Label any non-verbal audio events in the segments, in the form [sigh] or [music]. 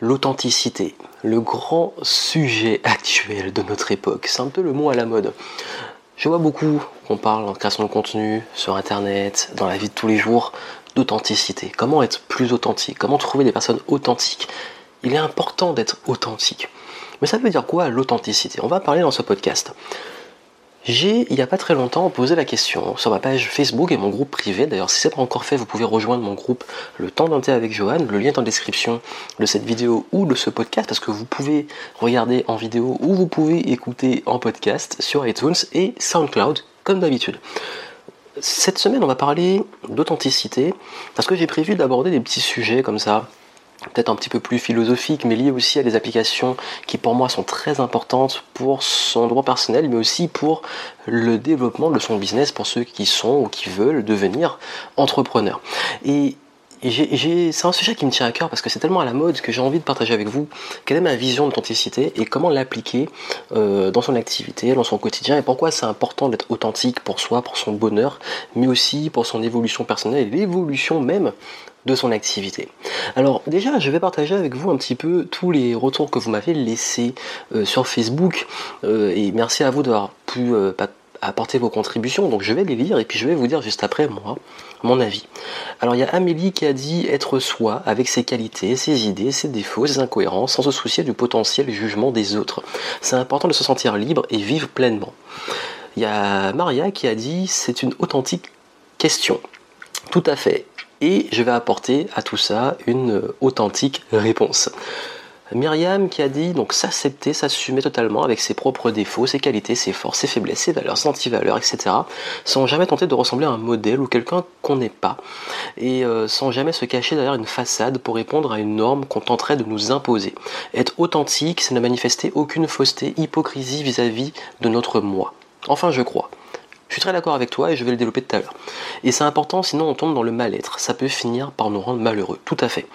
L'authenticité, le grand sujet [laughs] actuel de notre époque, c'est un peu le mot à la mode. Je vois beaucoup qu'on parle en création de contenu, sur internet, dans la vie de tous les jours, d'authenticité. Comment être plus authentique? Comment trouver des personnes authentiques? Il est important d'être authentique. Mais ça veut dire quoi l'authenticité? On va parler dans ce podcast. J'ai, il n'y a pas très longtemps, posé la question sur ma page Facebook et mon groupe privé. D'ailleurs, si ce n'est pas encore fait, vous pouvez rejoindre mon groupe Le Temps d'un thé avec Johan. Le lien est en description de cette vidéo ou de ce podcast parce que vous pouvez regarder en vidéo ou vous pouvez écouter en podcast sur iTunes et SoundCloud, comme d'habitude. Cette semaine, on va parler d'authenticité parce que j'ai prévu d'aborder des petits sujets comme ça peut-être un petit peu plus philosophique, mais lié aussi à des applications qui pour moi sont très importantes pour son droit personnel, mais aussi pour le développement de son business pour ceux qui sont ou qui veulent devenir entrepreneurs. C'est un sujet qui me tient à cœur parce que c'est tellement à la mode que j'ai envie de partager avec vous quelle est ma vision d'authenticité et comment l'appliquer euh, dans son activité, dans son quotidien et pourquoi c'est important d'être authentique pour soi, pour son bonheur, mais aussi pour son évolution personnelle et l'évolution même de son activité. Alors déjà, je vais partager avec vous un petit peu tous les retours que vous m'avez laissés euh, sur Facebook euh, et merci à vous d'avoir pu apporter vos contributions. Donc je vais les lire et puis je vais vous dire juste après moi mon avis. Alors il y a Amélie qui a dit être soi avec ses qualités, ses idées, ses défauts, ses incohérences, sans se soucier du potentiel jugement des autres. C'est important de se sentir libre et vivre pleinement. Il y a Maria qui a dit c'est une authentique question. Tout à fait et je vais apporter à tout ça une authentique réponse. Myriam qui a dit donc s'accepter, s'assumer totalement avec ses propres défauts, ses qualités, ses forces, ses faiblesses, ses valeurs, ses anti-valeurs, etc. Sans jamais tenter de ressembler à un modèle ou quelqu'un qu'on n'est pas. Et euh, sans jamais se cacher derrière une façade pour répondre à une norme qu'on tenterait de nous imposer. Être authentique, c'est ne manifester aucune fausseté, hypocrisie vis à -vis de notre moi. Enfin, je crois. Je suis très d'accord avec toi et je vais le développer tout à l'heure. Et c'est important, sinon on tombe dans le mal-être. Ça peut finir par nous rendre malheureux. Tout à fait.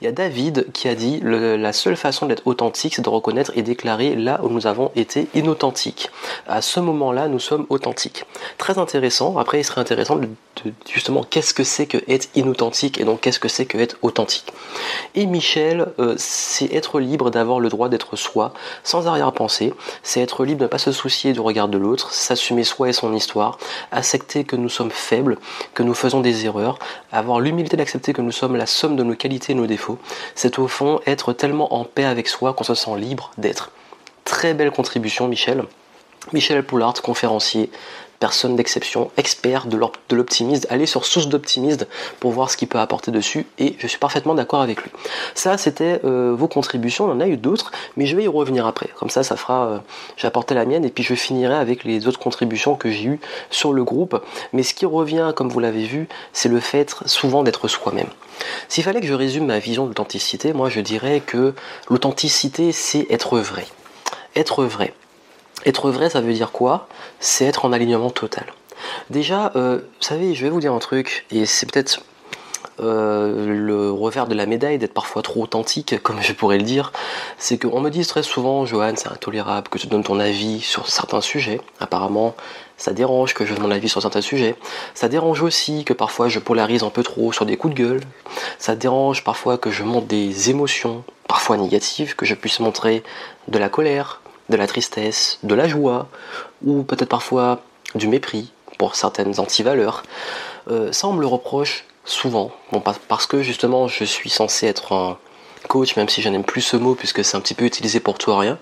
Il y a David qui a dit la seule façon d'être authentique, c'est de reconnaître et déclarer là où nous avons été inauthentiques. À ce moment-là, nous sommes authentiques. Très intéressant. Après, il serait intéressant de, justement qu'est-ce que c'est que être inauthentique et donc qu'est-ce que c'est que être authentique. Et Michel, euh, c'est être libre d'avoir le droit d'être soi, sans arrière-pensée. C'est être libre de ne pas se soucier du regard de l'autre, s'assumer soi et son histoire accepter que nous sommes faibles, que nous faisons des erreurs, avoir l'humilité d'accepter que nous sommes la somme de nos qualités et nos défauts, c'est au fond être tellement en paix avec soi qu'on se sent libre d'être. Très belle contribution Michel. Michel Poulard, conférencier, personne d'exception, expert de l'optimisme, allez sur source d'optimisme pour voir ce qu'il peut apporter dessus et je suis parfaitement d'accord avec lui. Ça c'était euh, vos contributions, on en a eu d'autres, mais je vais y revenir après. Comme ça, ça fera, euh, j'ai apporté la mienne et puis je finirai avec les autres contributions que j'ai eues sur le groupe. Mais ce qui revient, comme vous l'avez vu, c'est le fait souvent d'être soi-même. S'il fallait que je résume ma vision de l'authenticité, moi je dirais que l'authenticité c'est être vrai. Être vrai. Être vrai, ça veut dire quoi? C'est être en alignement total. Déjà, euh, vous savez, je vais vous dire un truc, et c'est peut-être euh, le revers de la médaille d'être parfois trop authentique, [laughs] comme je pourrais le dire, c'est qu'on me dit très souvent, Johan, c'est intolérable que tu donnes ton avis sur certains sujets. Apparemment, ça dérange que je donne mon avis sur certains sujets. Ça dérange aussi que parfois je polarise un peu trop sur des coups de gueule. Ça dérange parfois que je montre des émotions, parfois négatives, que je puisse montrer de la colère, de la tristesse, de la joie, ou peut-être parfois du mépris pour certaines antivaleurs. Euh, ça, on me le reproche souvent, bon, parce que justement, je suis censé être un coach, même si je n'aime plus ce mot puisque c'est un petit peu utilisé pour tout rien,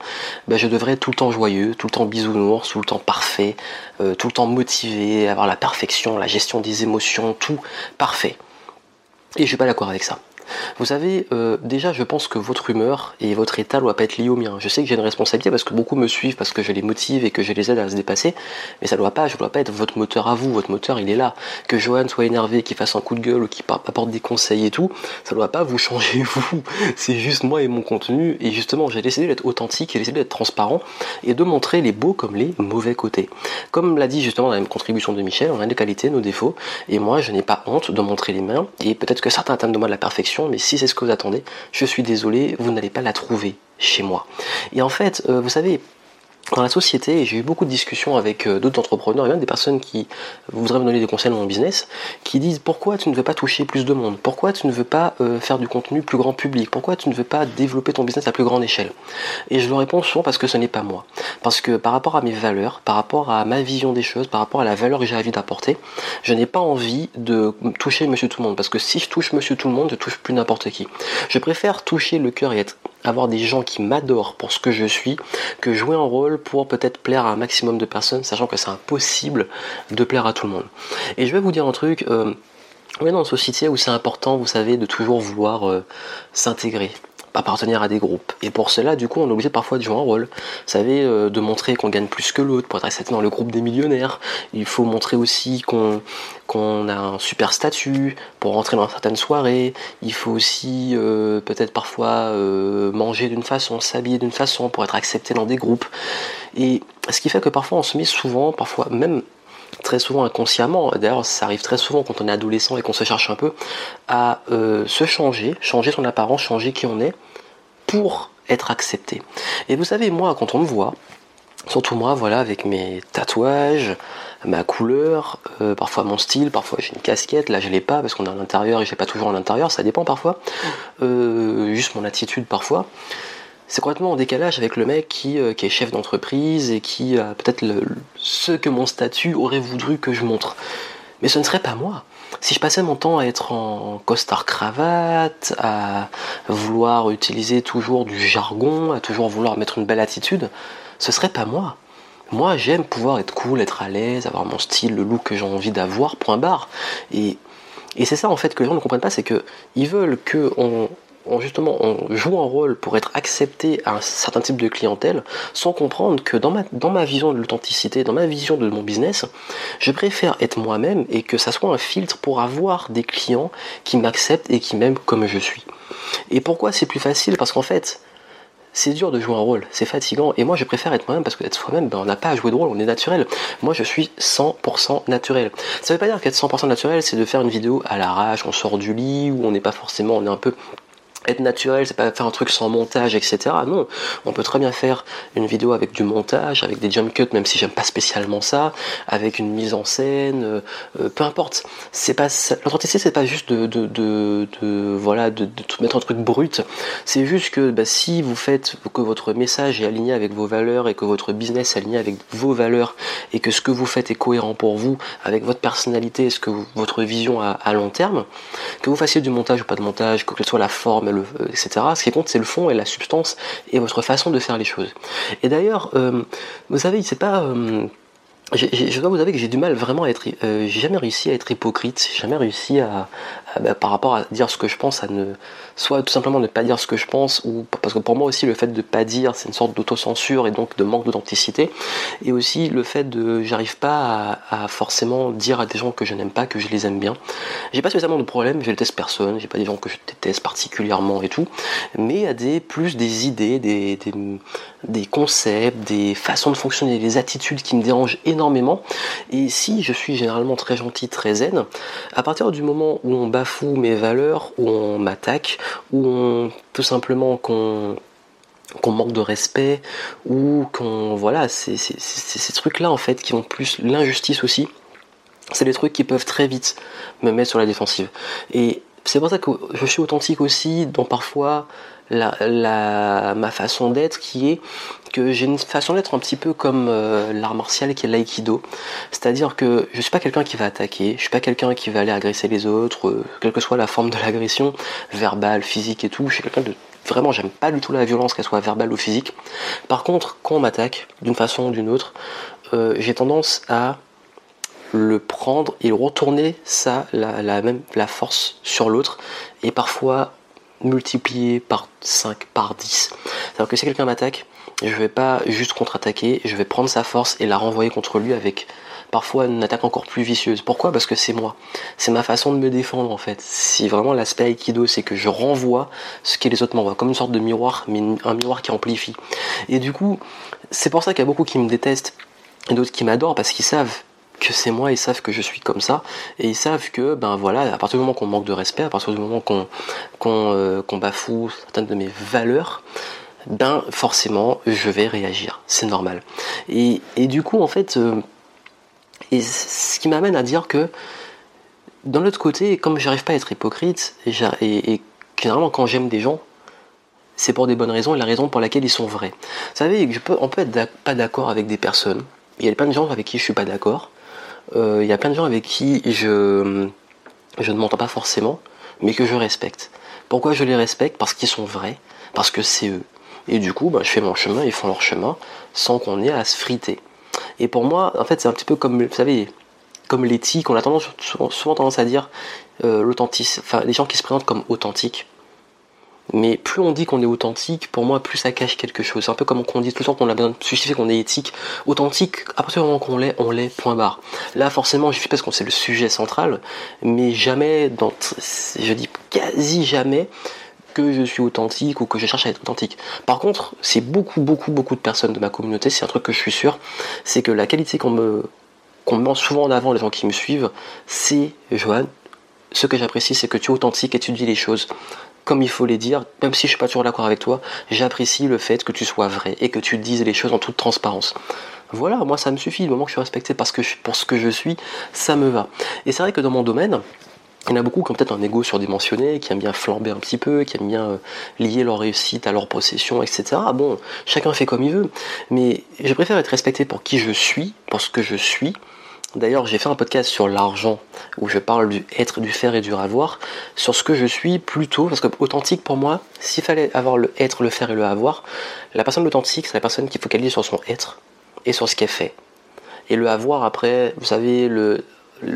ben je devrais être tout le temps joyeux, tout le temps bisounours, tout le temps parfait, euh, tout le temps motivé, avoir la perfection, la gestion des émotions, tout parfait. Et je suis pas d'accord avec ça. Vous savez, euh, déjà, je pense que votre humeur et votre état ne doit pas être lié au mien. Je sais que j'ai une responsabilité parce que beaucoup me suivent, parce que je les motive et que je les aide à se dépasser, mais ça ne doit pas, je dois pas être votre moteur à vous. Votre moteur, il est là. Que Johan soit énervé, qu'il fasse un coup de gueule ou qu'il apporte des conseils et tout, ça ne doit pas vous changer [laughs] vous. C'est juste moi et mon contenu. Et justement, j'ai décidé d'être authentique, j'ai décidé d'être transparent et de montrer les beaux comme les mauvais côtés. Comme l'a dit justement dans la même contribution de Michel, on a des qualités, nos défauts, et moi, je n'ai pas honte de montrer les mains. Et peut-être que certains attendent de moi de la perfection mais si c'est ce que vous attendez, je suis désolé, vous n'allez pas la trouver chez moi. Et en fait, euh, vous savez, dans la société, j'ai eu beaucoup de discussions avec euh, d'autres entrepreneurs et même des personnes qui voudraient me donner des conseils dans mon business, qui disent pourquoi tu ne veux pas toucher plus de monde, pourquoi tu ne veux pas euh, faire du contenu plus grand public, pourquoi tu ne veux pas développer ton business à plus grande échelle? Et je leur réponds souvent parce que ce n'est pas moi. Parce que par rapport à mes valeurs, par rapport à ma vision des choses, par rapport à la valeur que j'ai envie d'apporter, je n'ai pas envie de toucher monsieur tout le monde. Parce que si je touche monsieur tout le monde, je touche plus n'importe qui. Je préfère toucher le cœur et être avoir des gens qui m'adorent pour ce que je suis que jouer un rôle pour peut-être plaire à un maximum de personnes, sachant que c'est impossible de plaire à tout le monde. Et je vais vous dire un truc. Euh, on est dans une société où c'est important, vous savez, de toujours vouloir euh, s'intégrer appartenir à des groupes. Et pour cela, du coup, on est obligé parfois de jouer un rôle. Vous savez, euh, de montrer qu'on gagne plus que l'autre pour être accepté dans le groupe des millionnaires. Il faut montrer aussi qu'on a un super statut pour rentrer dans certaines soirées. Il faut aussi euh, peut-être parfois euh, manger d'une façon, s'habiller d'une façon pour être accepté dans des groupes. Et ce qui fait que parfois on se met souvent, parfois même très souvent inconsciemment, d'ailleurs ça arrive très souvent quand on est adolescent et qu'on se cherche un peu, à se changer, changer son apparence, changer qui on est, pour être accepté. Et vous savez, moi, quand on me voit, surtout moi, voilà, avec mes tatouages, ma couleur, euh, parfois mon style, parfois j'ai une casquette, là je l'ai pas parce qu'on est à l'intérieur et je l'ai pas toujours à l'intérieur, ça dépend parfois, euh, juste mon attitude parfois. C'est complètement en décalage avec le mec qui, euh, est chef d'entreprise et qui a peut-être ce que mon statut aurait voulu que je montre. Mais ce ne serait pas moi. Si je passais mon temps à être en costard cravate, à vouloir utiliser toujours du jargon, à toujours vouloir mettre une belle attitude, ce serait pas moi. Moi, j'aime pouvoir être cool, être à l'aise, avoir mon style, le look que j'ai envie d'avoir, point barre. Et, et c'est ça en fait que les gens ne comprennent pas, c'est qu'ils veulent que on, justement on joue un rôle pour être accepté à un certain type de clientèle sans comprendre que dans ma, dans ma vision de l'authenticité, dans ma vision de mon business, je préfère être moi-même et que ça soit un filtre pour avoir des clients qui m'acceptent et qui m'aiment comme je suis. Et pourquoi c'est plus facile? Parce qu'en fait, c'est dur de jouer un rôle, c'est fatigant. Et moi, je préfère être moi-même parce que d'être soi-même, ben, on n'a pas à jouer de rôle, on est naturel. Moi, je suis 100% naturel. Ça veut pas dire qu'être 100% naturel, c'est de faire une vidéo à l'arrache, on sort du lit, où on n'est pas forcément, on est un peu être naturel, c'est pas faire un truc sans montage, etc. Non, on peut très bien faire une vidéo avec du montage, avec des jump cuts, même si j'aime pas spécialement ça, avec une mise en scène, euh, euh, peu importe. C'est pas l'authenticité, c'est pas juste de, de, de, de, mettre un truc brut. C'est juste que bah, si vous faites que votre message est aligné avec vos valeurs et que votre business est aligné avec vos valeurs et que ce que vous faites est cohérent pour vous avec votre personnalité, ce que votre vision à, à long terme, que vous fassiez du montage ou pas de montage, que ce soit la forme, etc. Ce qui compte, c'est le fond et la substance et votre façon de faire les choses. Et d'ailleurs, euh, vous savez, c'est pas euh, je dois vous avouer que j'ai du mal vraiment à être. Euh, j'ai jamais réussi à être hypocrite, j'ai jamais réussi à, bah, par rapport à dire ce que je pense, à ne. soit tout simplement ne pas dire ce que je pense, ou parce que pour moi aussi le fait de pas dire c'est une sorte d'autocensure et donc de manque d'authenticité, et aussi le fait de. j'arrive pas à, forcément dire à des gens que je n'aime pas que je les aime bien. J'ai pas spécialement de problème, je déteste personne, j'ai pas des gens que je déteste particulièrement et tout, mais a des, plus des idées, des, des, concepts, des façons de fonctionner, des attitudes qui me dérangent énormément. Et si je suis généralement très gentil, très zen, à partir du moment où on bafoue mes valeurs, où on m'attaque, où on tout simplement qu'on manque de respect ou qu'on voilà c'est ces trucs là en fait qui vont plus l'injustice aussi. C'est des trucs qui peuvent très vite me mettre sur la défensive. Et c'est pour ça que je suis authentique aussi dans parfois la, ma façon d'être qui est que j'ai une façon d'être un petit peu comme euh, l'art martial qui est l'aïkido. C'est-à-dire que je suis pas quelqu'un qui va attaquer, je suis pas quelqu'un qui va aller agresser les autres, euh, quelle que soit la forme de l'agression, verbale, physique et tout. Je suis quelqu'un de vraiment, j'aime pas du tout la violence, qu'elle soit verbale ou physique. Par contre, quand on m'attaque d'une façon ou d'une autre, euh, j'ai tendance à le prendre et retourner ça, la, la, même, la force sur l'autre et parfois multiplier par 5, par 10. C'est-à-dire que si quelqu'un m'attaque, je vais pas juste contre-attaquer, je vais prendre sa force et la renvoyer contre lui avec parfois une attaque encore plus vicieuse. Pourquoi? Parce que c'est moi. C'est ma façon de me défendre en fait. Si vraiment l'aspect Aikido, c'est que je renvoie ce que les autres m'envoient, comme une sorte de miroir, mais un miroir qui amplifie. Et du coup, c'est pour ça qu'il y a beaucoup qui me détestent et d'autres qui m'adorent parce qu'ils savent que c'est moi, ils savent que je suis comme ça, et ils savent que, ben voilà, à partir du moment qu'on manque de respect, à partir du moment qu'on euh, bafoue certaines de mes valeurs, ben forcément je vais réagir, c'est normal. Et, du coup en fait, euh, et ce qui m'amène à dire que d'un autre côté, comme j'arrive pas à être hypocrite, et, et, généralement quand j'aime des gens, c'est pour des bonnes raisons et la raison pour laquelle ils sont vrais. Vous savez, on peut être pas d'accord avec des personnes. Il y a plein de gens avec qui je suis pas d'accord. Euh, il y a plein de gens avec qui je, ne m'entends pas forcément, mais que je respecte. Pourquoi je les respecte? Parce qu'ils sont vrais, parce que c'est eux. Et du coup, bah, je fais mon chemin, ils font leur chemin, sans qu'on ait à se friter. Et pour moi, en fait, c'est un petit peu comme, vous savez, comme l'éthique, on a souvent, tendance à dire euh, l'authenticité, enfin, les gens qui se présentent comme authentiques. Mais plus on dit qu'on est authentique, pour moi, plus ça cache quelque chose. C'est un peu comme on dit tout le temps qu'on a besoin de justifier qu'on est éthique. Authentique, à partir du moment qu'on l'est, on l'est, point barre. Là, forcément, je suis parce que c'est le sujet central, mais jamais, dans, je dis quasi jamais, que je suis authentique ou que je cherche à être authentique. Par contre, c'est beaucoup, beaucoup, beaucoup de personnes de ma communauté, c'est un truc que je suis sûr, c'est que la qualité qu'on me, qu'on met souvent en avant les gens qui me suivent, c'est, Johan, ce que j'apprécie, c'est que tu es authentique et tu dis les choses comme il faut les dire, même si je suis pas toujours d'accord avec toi, j'apprécie le fait que tu sois vrai et que tu dises les choses en toute transparence. Voilà, moi ça me suffit, du moment que je suis respecté parce que pour ce que je suis, ça me va. Et c'est vrai que dans mon domaine, il y en a beaucoup qui ont peut-être un ego surdimensionné, qui aiment bien flamber un petit peu, qui aiment bien euh, lier leur réussite à leur possession, etc. Bon, chacun fait comme il veut, mais je préfère être respecté pour qui je suis, pour ce que je suis, D'ailleurs, j'ai fait un podcast sur l'argent où je parle du être, du faire et du avoir, sur ce que je suis plutôt, parce que authentique pour moi, s'il fallait avoir le être, le faire et le avoir, la personne authentique, c'est la personne qui focalise sur son être et sur ce qu'elle fait. Et le avoir, après, vous savez, le,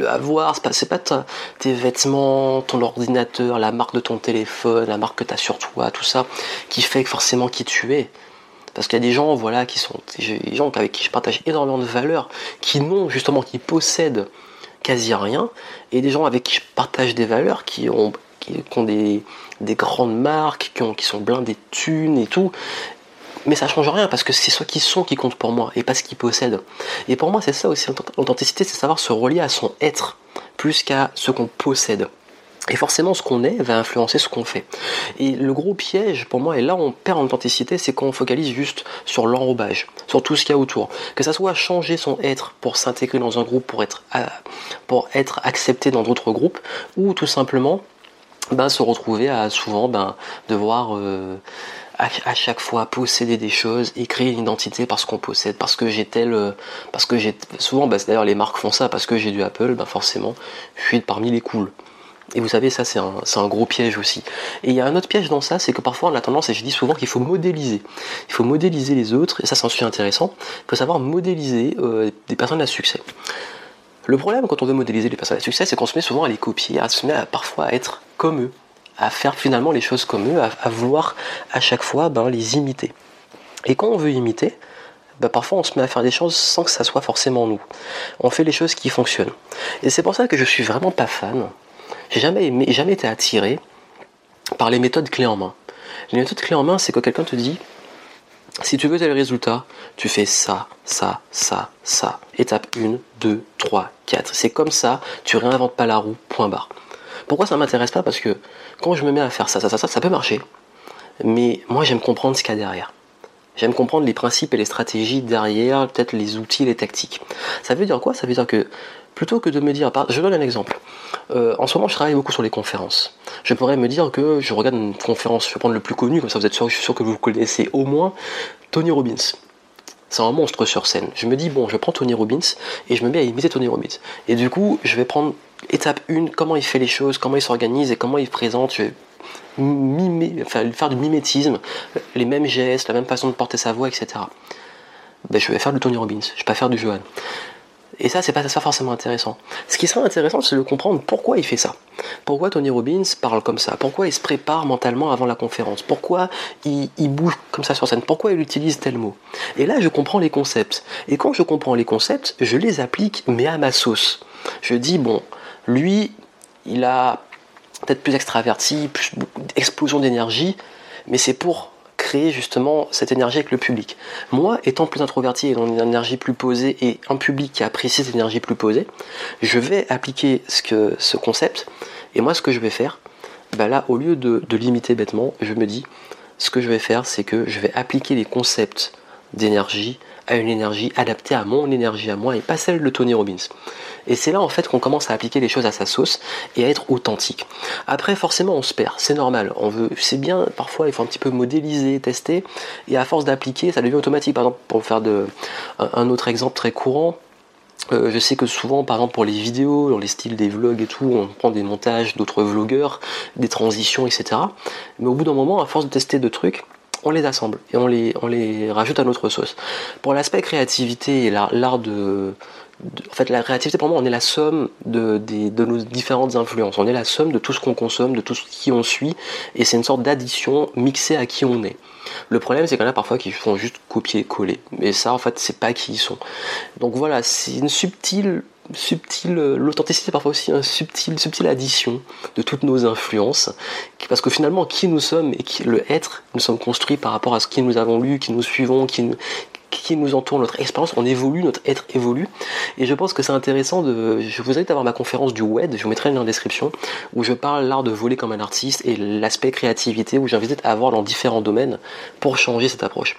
avoir, c'est pas, pas tes vêtements, ton ordinateur, la marque de ton téléphone, la marque que tu as sur toi, tout ça, qui fait forcément qui tu es. Parce qu'il y a des gens, voilà, qui sont des gens avec qui je partage énormément de valeurs, qui n'ont justement, qui possèdent quasi rien, et des gens avec qui je partage des valeurs, qui ont, qui, des, grandes marques, qui, ont, qui sont blindés de thunes et tout. Mais ça change rien parce que c'est ce qu'ils sont qui compte pour moi et pas ce qu'ils possèdent. Et pour moi, c'est ça aussi l'authenticité, c'est savoir se relier à son être plus qu'à ce qu'on possède. Et forcément, ce qu'on est va influencer ce qu'on fait. Et le gros piège, pour moi, et là on perd en authenticité, c'est qu'on focalise juste sur l'enrobage, sur tout ce qu'il y a autour. Que ça soit changer son être pour s'intégrer dans un groupe, pour être, pour être accepté dans d'autres groupes, ou tout simplement ben, se retrouver à souvent ben, devoir euh, à, chaque fois posséder des choses et créer une identité parce qu'on possède, parce que j'ai tel, parce que j'ai souvent, ben, d'ailleurs les marques font ça, parce que j'ai du Apple, ben forcément, je suis parmi les cools. Et vous savez, ça c'est un, gros piège aussi. Et il y a un autre piège dans ça, c'est que parfois on a tendance, et je dis souvent qu'il faut modéliser. Il faut modéliser les autres, et ça c'est un intéressant. Il faut savoir modéliser euh, des personnes à succès. Le problème quand on veut modéliser les personnes à succès, c'est qu'on se met souvent à les copier, à se met parfois à être comme eux, à faire finalement les choses comme eux, à, vouloir à chaque fois ben, les imiter. Et quand on veut imiter, ben, parfois on se met à faire des choses sans que ça soit forcément nous. On fait les choses qui fonctionnent. Et c'est pour ça que je suis vraiment pas fan j'ai jamais, été attiré par les méthodes clés en main. Les méthodes clés en main, c'est que quelqu'un te dit si tu veux tel résultat, tu fais ça, ça, ça, ça. Étape 1, 2, 3, 4. C'est comme ça, tu réinventes pas la roue, point barre. Pourquoi ça m'intéresse pas? Parce que quand je me mets à faire ça, ça, ça, ça, ça peut marcher. Mais moi, j'aime comprendre ce qu'il y a derrière. J'aime comprendre les principes et les stratégies derrière, peut-être les outils, les tactiques. Ça veut dire quoi? Ça veut dire que plutôt que de me dire, je donne un exemple. Euh, en ce moment, je travaille beaucoup sur les conférences. Je pourrais me dire que je regarde une conférence, je vais prendre le plus connu, comme ça vous êtes sûr, que vous connaissez au moins, Tony Robbins. C'est un monstre sur scène. Je me dis, bon, je prends Tony Robbins et je me mets à imiter Tony Robbins. Et du coup, je vais prendre étape 1, comment il fait les choses, comment il s'organise et comment il présente. Faire du mimétisme, les mêmes gestes, la même façon de porter sa voix, etc. Ben, je vais faire du Tony Robbins, je vais pas faire du Johan. Et ça, c'est pas, pas forcément intéressant. Ce qui serait intéressant, c'est de comprendre pourquoi il fait ça. Pourquoi Tony Robbins parle comme ça? Pourquoi il se prépare mentalement avant la conférence? Pourquoi il, bouge comme ça sur scène? Pourquoi il utilise tel mot? Et là, je comprends les concepts. Et quand je comprends les concepts, je les applique, mais à ma sauce. Je dis, bon, lui, il a peut-être plus extraverti, plus explosion d'énergie, mais c'est pour créer justement cette énergie avec le public. Moi, étant plus introverti et dans une énergie plus posée et un public qui apprécie cette énergie plus posée, je vais appliquer ce, concept. Et moi, ce que je vais faire, bah là, au lieu de, limiter bêtement, je me dis, ce que je vais faire, c'est que je vais appliquer les concepts d'énergie à une énergie adaptée à mon énergie à moi et pas celle de Tony Robbins. Et c'est là en fait qu'on commence à appliquer les choses à sa sauce et à être authentique. Après forcément on se perd, c'est normal. On veut, c'est bien parfois il faut un petit peu modéliser, tester et à force d'appliquer ça devient automatique. Par exemple pour faire un autre exemple très courant, euh, je sais que souvent, par exemple pour les vidéos, dans les styles des vlogs et tout, on prend des montages d'autres vlogueurs, des transitions, etc. Mais au bout d'un moment, à force de tester de trucs, on les assemble et on les, on les rajoute à notre sauce. Pour l'aspect créativité et l'art de, en fait, la créativité pour moi, on est la somme de, de, nos différentes influences. On est la somme de tout ce qu'on consomme, de tout ce qui on suit, et c'est une sorte d'addition mixée à qui on est. Le problème, c'est qu'il y en a parfois qui font juste copier-coller. Mais ça, en fait, c'est pas qui ils sont. Donc voilà, c'est une subtile subtile, l'authenticité parfois aussi une subtile, subtile addition de toutes nos influences, parce que finalement qui nous sommes et qui le être, nous sommes construits par rapport à ce qui nous avons lu, qui nous suivons, qui nous, qui entoure, notre expérience, on évolue, notre être évolue. Et je pense que c'est intéressant de. Je vous invite à voir ma conférence du web, je vous mettrai le lien en description, où je parle l'art de voler comme un artiste et l'aspect créativité, où j'invite à voir dans différents domaines pour changer cette approche.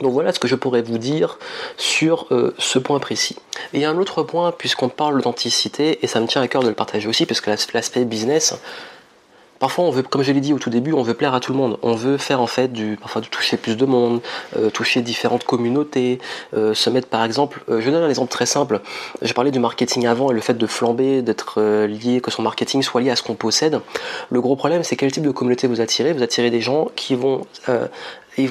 Donc voilà ce que je pourrais vous dire sur euh, ce point précis. Et un autre point, puisqu'on parle d'authenticité, et ça me tient à cœur de le partager aussi, puisque l'aspect business, Parfois, on veut, comme je l'ai dit au tout début, on veut plaire à tout le monde. On veut faire en fait du, parfois de toucher plus de monde, euh, toucher différentes communautés, euh, se mettre par exemple. Euh, je donne un exemple très simple. J'ai parlé du marketing avant et le fait de flamber, d'être lié, que son marketing soit lié à ce qu'on possède. Le gros problème, c'est quel type de communauté vous attirez. Vous attirez des gens qui vont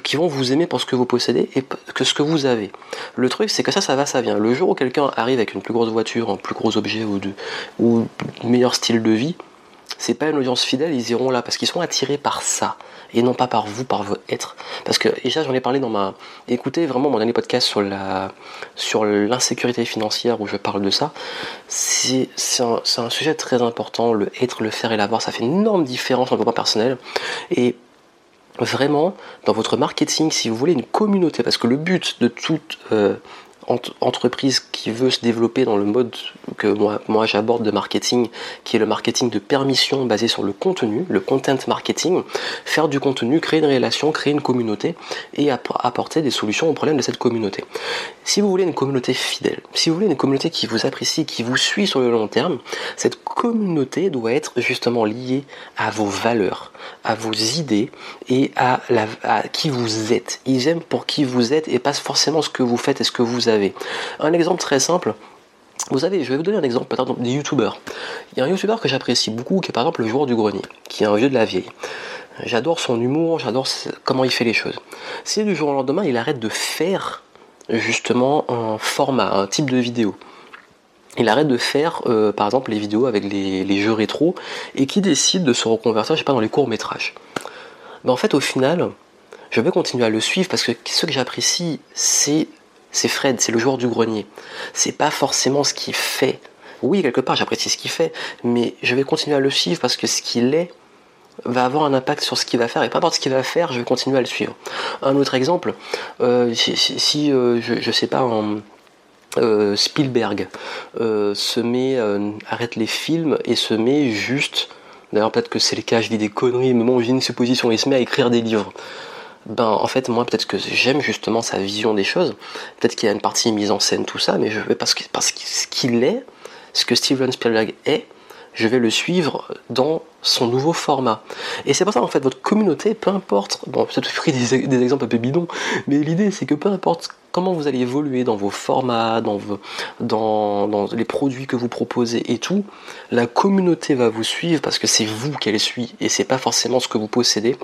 qui vont vous aimer pour ce que vous possédez et que ce que vous avez. Le truc, c'est que ça, ça va, ça vient. Le jour où quelqu'un arrive avec une plus grosse voiture, un plus gros objet ou, de, ou meilleur style de vie, c'est pas une audience fidèle, ils iront là parce qu'ils sont attirés par ça et non pas par vous, par votre être. Parce que déjà j'en ai parlé dans ma, écoutez vraiment mon dernier podcast sur la, sur l'insécurité financière où je parle de ça. C'est un, un, sujet très important, le être, le faire et l'avoir, ça fait une énorme différence en le personnel et vraiment dans votre marketing, si vous voulez une communauté, parce que le but de toute euh, entreprise qui veut se développer dans le mode que moi, j'aborde de marketing, qui est le marketing de permission basé sur le contenu, le content marketing, faire du contenu, créer une relation, créer une communauté et apporter des solutions aux problèmes de cette communauté. Si vous voulez une communauté fidèle, si vous voulez une communauté qui vous apprécie, qui vous suit sur le long terme, cette communauté doit être justement liée à vos valeurs, à vos idées et à qui vous êtes. Ils aiment pour qui vous êtes et pas forcément ce que vous faites et ce que vous avez. Un exemple très simple, vous savez, je vais vous donner un exemple peut-être des youtubeurs. Il y a un youtubeur que j'apprécie beaucoup qui est par exemple le joueur du grenier, qui est un vieux de la vieille. J'adore son humour, j'adore comment il fait les choses. Si du jour au lendemain il arrête de faire justement un format, un type de vidéo, il arrête de faire euh, par exemple les vidéos avec les, jeux rétro et qui décide de se reconvertir, je sais pas, dans les courts métrages. Mais en fait au final, je vais continuer à le suivre parce que ce que j'apprécie, c'est c'est Fred, c'est le joueur du grenier. C'est pas forcément ce qu'il fait. Oui, quelque part, j'apprécie ce qu'il fait, mais je vais continuer à le suivre parce que ce qu'il est va avoir un impact sur ce qu'il va faire et peu importe ce qu'il va faire, je vais continuer à le suivre. Un autre exemple, euh, si, euh, je, je, sais pas, euh, Spielberg se met, arrête les films et se met juste, d'ailleurs peut-être que c'est le cas, je dis des conneries, mais bon, j'ai une supposition, il se met à écrire des livres ben en fait moi peut-être que j'aime justement sa vision des choses, peut-être qu'il y a une partie mise en scène tout ça, mais je vais parce que parce que ce qu'il est, ce que Steven Spielberg est, je vais le suivre dans son nouveau format. Et c'est pour ça en fait votre communauté, peu importe, bon peut-être pris des, des, exemples un peu bidons, mais l'idée c'est que peu importe comment vous allez évoluer dans vos formats, dans, vos, dans, dans les produits que vous proposez et tout, la communauté va vous suivre parce que c'est vous qu'elle suit et c'est pas forcément ce que vous possédez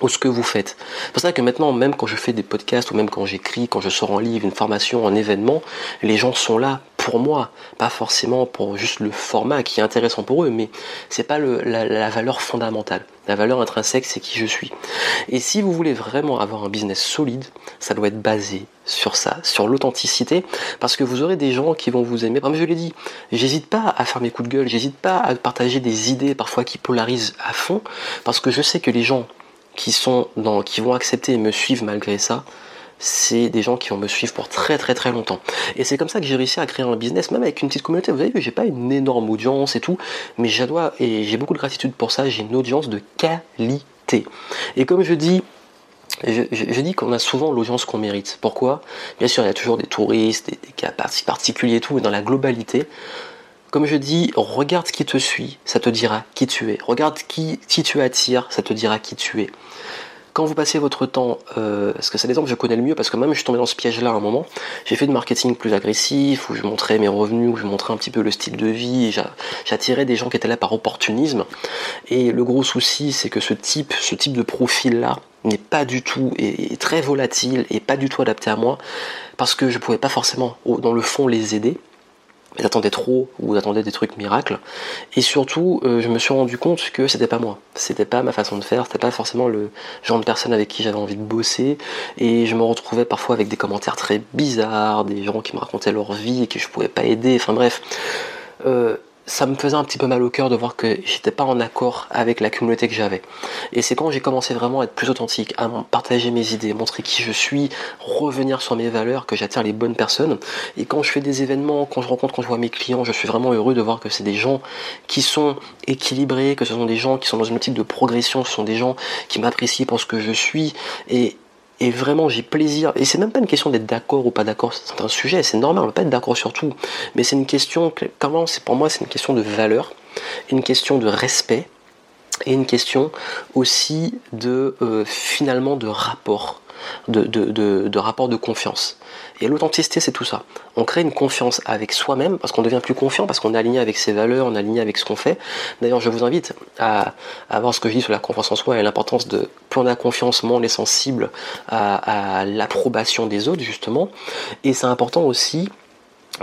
ou ce que vous faites. C'est pour ça que maintenant, même quand je fais des podcasts ou même quand j'écris, quand je sors un livre, une formation, un événement, les gens sont là pour moi, pas forcément pour juste le format qui est intéressant pour eux, mais c'est pas le, la, valeur fondamentale. La valeur intrinsèque, c'est qui je suis. Et si vous voulez vraiment avoir un business solide, ça doit être basé sur ça, sur l'authenticité, parce que vous aurez des gens qui vont vous aimer. Comme je l'ai dit, j'hésite pas à faire mes coups de gueule, j'hésite pas à partager des idées parfois qui polarisent à fond, parce que je sais que les gens qui sont dans, qui vont accepter et me suivre malgré ça, c'est des gens qui vont me suivre pour très très très longtemps. Et c'est comme ça que j'ai réussi à créer un business, même avec une petite communauté. Vous avez vu, j'ai pas une énorme audience et tout, mais j'adore et j'ai beaucoup de gratitude pour ça. J'ai une audience de qualité. Et comme je dis, je, dis qu'on a souvent l'audience qu'on mérite. Pourquoi? Bien sûr, il y a toujours des touristes, des, cas particuliers et tout, mais dans la globalité, comme je dis, regarde qui te suit, ça te dira qui tu es. Regarde qui, qui tu attires, ça te dira qui tu es quand vous passez votre temps, euh, parce que c'est l'exemple que je connais le mieux, parce que même je suis tombé dans ce piège-là à un moment, j'ai fait du marketing plus agressif, où je montrais mes revenus, où je montrais un petit peu le style de vie, j'attirais des gens qui étaient là par opportunisme. Et le gros souci, c'est que ce type, ce type de profil-là n'est pas du tout, et très volatile, et pas du tout adapté à moi, parce que je ne pouvais pas forcément, dans le fond, les aider ils attendaient trop ou attendaient des trucs miracles. Et surtout, euh, je me suis rendu compte que c'était pas moi, c'était pas ma façon de faire, c'était pas forcément le genre de personne avec qui j'avais envie de bosser. Et je me retrouvais parfois avec des commentaires très bizarres, des gens qui me racontaient leur vie et que je pouvais pas aider. Enfin bref. Euh, ça me faisait un petit peu mal au cœur de voir que j'étais pas en accord avec la communauté que j'avais. Et c'est quand j'ai commencé vraiment à être plus authentique, à partager mes idées, montrer qui je suis, revenir sur mes valeurs, que j'attire les bonnes personnes. Et quand je fais des événements, quand je rencontre, quand je vois mes clients, je suis vraiment heureux de voir que c'est des gens qui sont équilibrés, que ce sont des gens qui sont dans une optique de progression, ce sont des gens qui m'apprécient pour ce que je suis. Et vraiment j'ai plaisir. Et c'est même pas une question d'être d'accord ou pas d'accord, c'est un sujet, c'est normal, on peut pas être d'accord sur tout. Mais c'est une question, c'est pour moi, c'est une question de valeur, une question de respect et une question aussi de euh, finalement de rapport de, de, rapport de confiance. Et l'authenticité, c'est tout ça. On crée une confiance avec soi-même parce qu'on devient plus confiant, parce qu'on est aligné avec ses valeurs, on est aligné avec ce qu'on fait. D'ailleurs, je vous invite à, voir ce que je dis sur la confiance en soi et l'importance de, plus on a confiance, moins on est sensible à l'approbation des autres, justement. Et c'est important aussi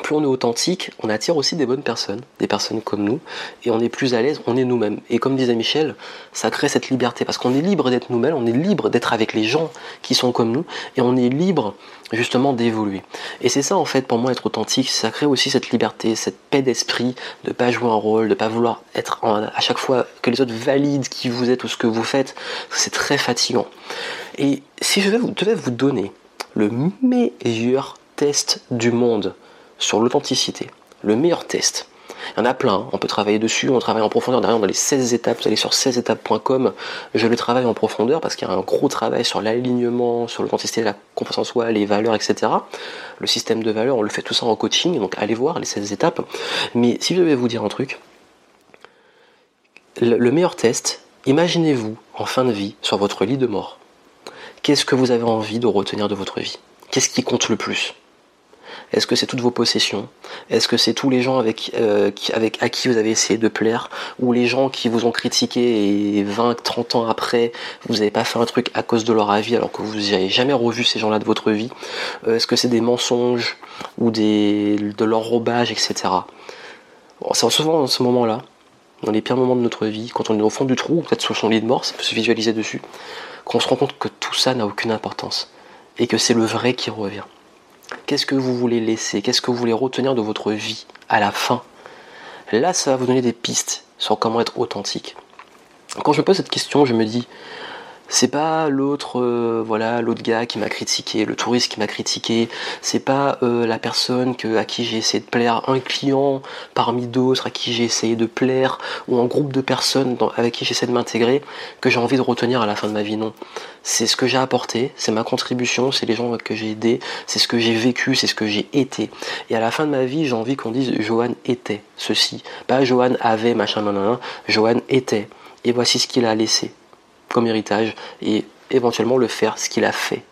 plus on est authentique, on attire aussi des bonnes personnes, des personnes comme nous, et on est plus à l'aise, on est nous-mêmes. Et comme disait Michel, ça crée cette liberté, parce qu'on est libre d'être nous-mêmes, on est libre d'être avec les gens qui sont comme nous, et on est libre justement d'évoluer. Et c'est ça en fait pour moi être authentique, ça crée aussi cette liberté, cette paix d'esprit, de pas jouer un rôle, de pas vouloir être à chaque fois que les autres valident qui vous êtes ou ce que vous faites, c'est très fatigant. Et si je devais vous donner le meilleur test du monde, sur l'authenticité, le meilleur test. Il y en a plein, on peut travailler dessus, on travaille en profondeur. Derrière, dans les 16 étapes, vous allez sur 16étapes.com, je le travaille en profondeur parce qu'il y a un gros travail sur l'alignement, sur l'authenticité, la confiance en soi, les valeurs, etc. Le système de valeurs, on le fait tout ça en coaching, donc allez voir les 16 étapes. Mais si je devais vous dire un truc, le meilleur test, imaginez-vous en fin de vie sur votre lit de mort. Qu'est-ce que vous avez envie de retenir de votre vie? Qu'est-ce qui compte le plus? Est-ce que c'est toutes vos possessions? Est-ce que c'est tous les gens avec, euh, avec, à qui vous avez essayé de plaire? Ou les gens qui vous ont critiqué et 20, 30 ans après, vous n'avez pas fait un truc à cause de leur avis alors que vous n'avez jamais revu ces gens-là de votre vie? Euh, Est-ce que c'est des mensonges ou des, de l'enrobage, etc. C'est souvent dans ce moment-là, dans les pires moments de notre vie, quand on est au fond du trou, peut-être sur son lit de mort, ça peut se visualiser dessus, qu'on se rend compte que tout ça n'a aucune importance et que c'est le vrai qui revient. Qu'est-ce que vous voulez laisser? Qu'est-ce que vous voulez retenir de votre vie à la fin? Là, ça va vous donner des pistes sur comment être authentique. Quand je me pose cette question, je me dis, c'est pas l'autre, euh, voilà, l'autre gars qui m'a critiqué, le touriste qui m'a critiqué. C'est pas euh, la personne que, à qui j'ai essayé de plaire, un client parmi d'autres à qui j'ai essayé de plaire, ou un groupe de personnes avec qui j'essaie de m'intégrer que j'ai envie de retenir à la fin de ma vie. Non, c'est ce que j'ai apporté, c'est ma contribution, c'est les gens que j'ai aidés, c'est ce que j'ai vécu, c'est ce que j'ai été. Et à la fin de ma vie, j'ai envie qu'on dise Johan était ceci, pas Johan avait machin, non, Johan était. Et voici ce qu'il a laissé comme héritage et éventuellement le faire ce qu'il a fait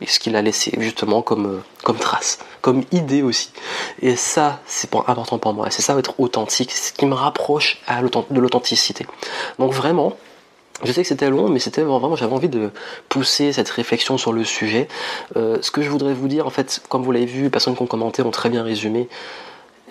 et ce qu'il a laissé justement comme, euh, comme trace, comme idée aussi. Et ça, c'est important pour moi. C'est ça être authentique, ce qui me rapproche de l'authenticité. Donc vraiment, je sais que c'était long, mais c'était vraiment, j'avais envie de pousser cette réflexion sur le sujet. Euh, ce que je voudrais vous dire, en fait, comme vous l'avez vu, les personnes qui ont commenté ont très bien résumé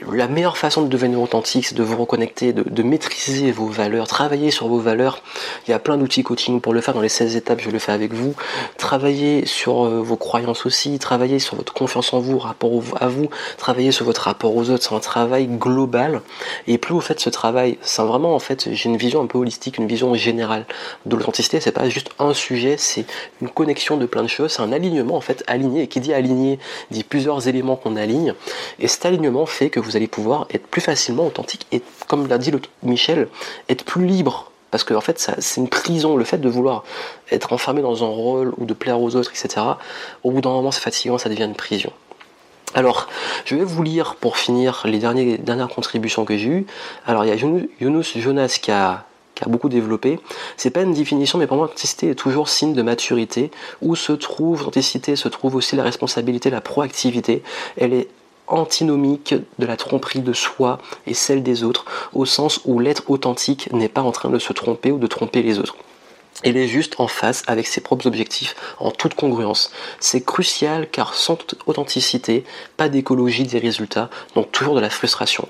la meilleure façon de devenir authentique, c'est de vous reconnecter, de, maîtriser vos valeurs, travailler sur vos valeurs. Il y a plein d'outils coaching pour le faire dans les 16 étapes, je le fais avec vous. Travailler sur euh, vos croyances aussi, travailler sur votre confiance en vous, rapport à vous, travailler sur votre rapport aux autres. C'est un travail global. Et plus vous faites ce travail, c'est vraiment en fait, j'ai une vision un peu holistique, une vision générale de l'authenticité. C'est pas juste un sujet, c'est une connexion de plein de choses. C'est un alignement en fait, aligné. Et qui dit aligné dit plusieurs éléments qu'on aligne. Et cet alignement fait que vous vous allez pouvoir être plus facilement authentique et, comme l'a dit Michel, être plus libre Parce que en fait, c'est une prison. Le fait de vouloir être enfermé dans un rôle ou de plaire aux autres, etc. Au bout d'un moment, c'est fatigant, ça devient une prison. Alors, je vais vous lire pour finir les dernières contributions que j'ai eues. Alors, il y a Jonas qui a, beaucoup développé. C'est pas une définition, mais pour moi, l'authenticité est toujours signe de maturité. Où se trouve l'authenticité, se trouve aussi la responsabilité, la proactivité. Elle est antinomique de la tromperie de soi et celle des autres, au sens où l'être authentique n'est pas en train de se tromper ou de tromper les autres. Il est juste en face avec ses propres objectifs, en toute congruence. C'est crucial car sans authenticité, pas d'écologie des résultats, donc toujours de la frustration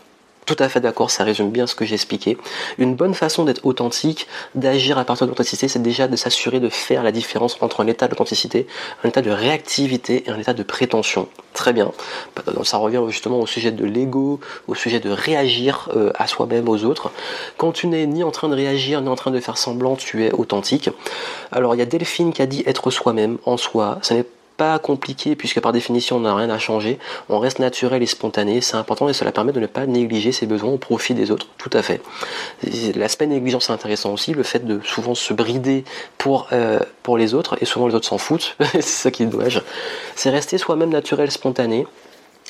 tout à fait d'accord, ça résume bien ce que j'ai expliqué. Une bonne façon d'être authentique, d'agir à partir de l'authenticité, c'est déjà de s'assurer de faire la différence entre un état d'authenticité, un état de réactivité et un état de prétention. Très bien. Ça revient justement au sujet de l'ego, au sujet de réagir euh, à soi-même, aux autres. Quand tu n'es ni en train de réagir, ni en train de faire semblant, tu es authentique. Alors il y a Delphine qui a dit être soi-même en soi. Ce n'est pas compliqué puisque par définition on n'a rien à changer, on reste naturel et spontané, c'est important et cela permet de ne pas négliger ses besoins au profit des autres, tout à fait. L'aspect négligence est intéressant aussi, le fait de souvent se brider pour, euh, pour les autres et souvent les autres s'en foutent, [laughs] c'est ça qui est dommage. C'est rester soi-même naturel, spontané,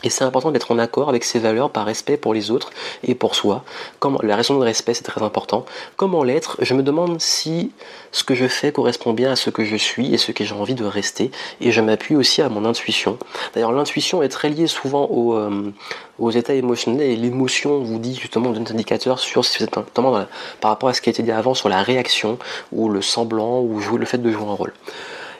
et c'est important d'être en accord avec ses valeurs par respect pour les autres et pour soi. La raison de respect, c'est très important. Comment l'être Je me demande si ce que je fais correspond bien à ce que je suis et ce que j'ai envie de rester. Et je m'appuie aussi à mon intuition. D'ailleurs, l'intuition est très liée souvent aux, euh, aux états émotionnels et l'émotion vous dit justement d'un indicateur sur si notamment par rapport à ce qui a été dit avant sur la réaction ou le semblant ou le fait de jouer un rôle.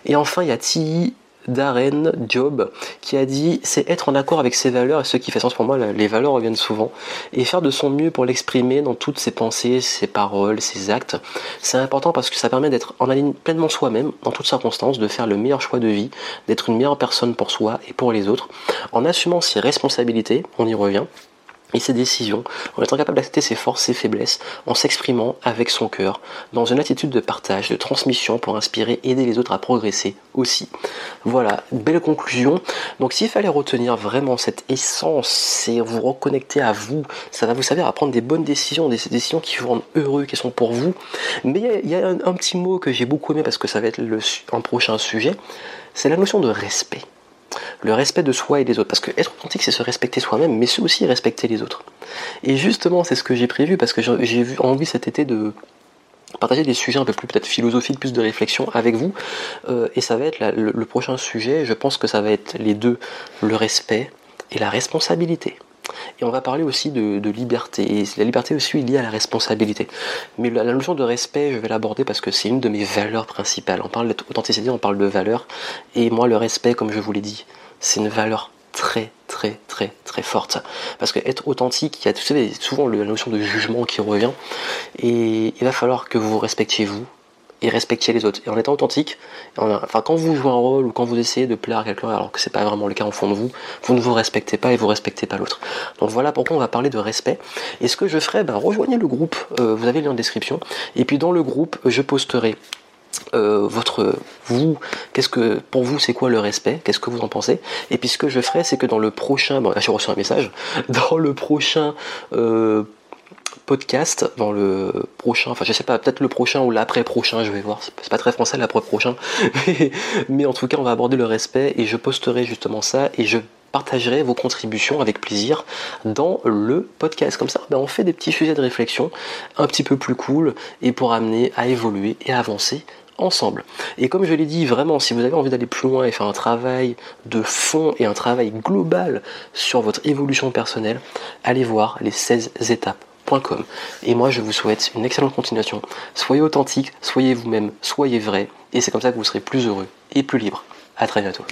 Et enfin, il y a Ti Darren Job qui a dit c'est être en accord avec ses valeurs et ce qui fait sens pour moi les valeurs reviennent souvent. Et faire de son mieux pour l'exprimer dans toutes ses pensées, ses paroles, ses actes c'est important parce que ça permet d'être en ligne pleinement soi-même dans toutes circonstances de faire le meilleur choix de vie d'être une meilleure personne pour soi et pour les autres. En assumant ses responsabilités on y revient et ses décisions, en étant capable d'accepter ses forces, ses faiblesses, en s'exprimant avec son cœur, dans une attitude de partage, de transmission pour inspirer, aider les autres à progresser aussi. Voilà, belle conclusion. Donc s'il fallait retenir vraiment cette essence, c'est vous reconnecter à vous, ça va vous servir à prendre des bonnes décisions, des décisions qui vous rendent heureux, qui sont pour vous. Mais il y a, un, petit mot que j'ai beaucoup aimé parce que ça va être le, un prochain sujet, c'est la notion de respect le respect de soi et des autres. Parce que être authentique, c'est se respecter soi-même, mais c'est aussi respecter les autres. Et justement, c'est ce que j'ai prévu, parce que j'ai envie cet été de partager des sujets un peu plus peut-être philosophiques, plus de réflexion avec vous. Euh, et ça va être le, prochain sujet, je pense que ça va être les deux, le respect et la responsabilité. Et on va parler aussi de, liberté. La liberté aussi est liée à la responsabilité. Mais la, notion de respect, je vais l'aborder parce que c'est une de mes valeurs principales. On parle d'authenticité, on parle de valeur. Et moi, le respect, comme je vous l'ai dit, c'est une valeur très très très très forte parce que être authentique il y a souvent la notion de jugement qui revient et il va falloir que vous respectiez vous et respectiez les autres. Et en étant authentique enfin quand vous jouez un rôle ou quand vous essayez de plaire à quelqu'un alors que c'est pas vraiment le cas en fond de vous vous ne vous respectez pas et vous respectez pas l'autre. Donc voilà pourquoi on va parler de respect. Et ce que je ferai ben, rejoignez le groupe euh, vous avez le lien en description. Et puis dans le groupe je posterai euh, votre vous, qu'est-ce que pour vous c'est quoi le respect? Qu'est-ce que vous en pensez? Et puis ce que je ferai, c'est que dans le prochain, bon là j'ai reçu un message, [laughs] dans le prochain euh, podcast, dans le prochain, enfin je sais pas, peut-être le prochain ou l'après prochain, je vais voir. C'est pas très français l'après prochain, [laughs] mais, en tout cas on va aborder le respect et je posterai justement ça et je partagerai vos contributions avec plaisir dans le podcast. Comme ça, ben, on fait des petits sujets de réflexion un petit peu plus cool et pour amener à évoluer et à avancer ensemble. Et comme je l'ai dit, vraiment, si vous avez envie d'aller plus loin et faire un travail de fond et un travail global sur votre évolution personnelle, allez voir les 16 Et moi, je vous souhaite une excellente continuation. Soyez authentique, soyez vous-même, soyez vrai, et c'est comme ça que vous serez plus heureux et plus libre. À très bientôt.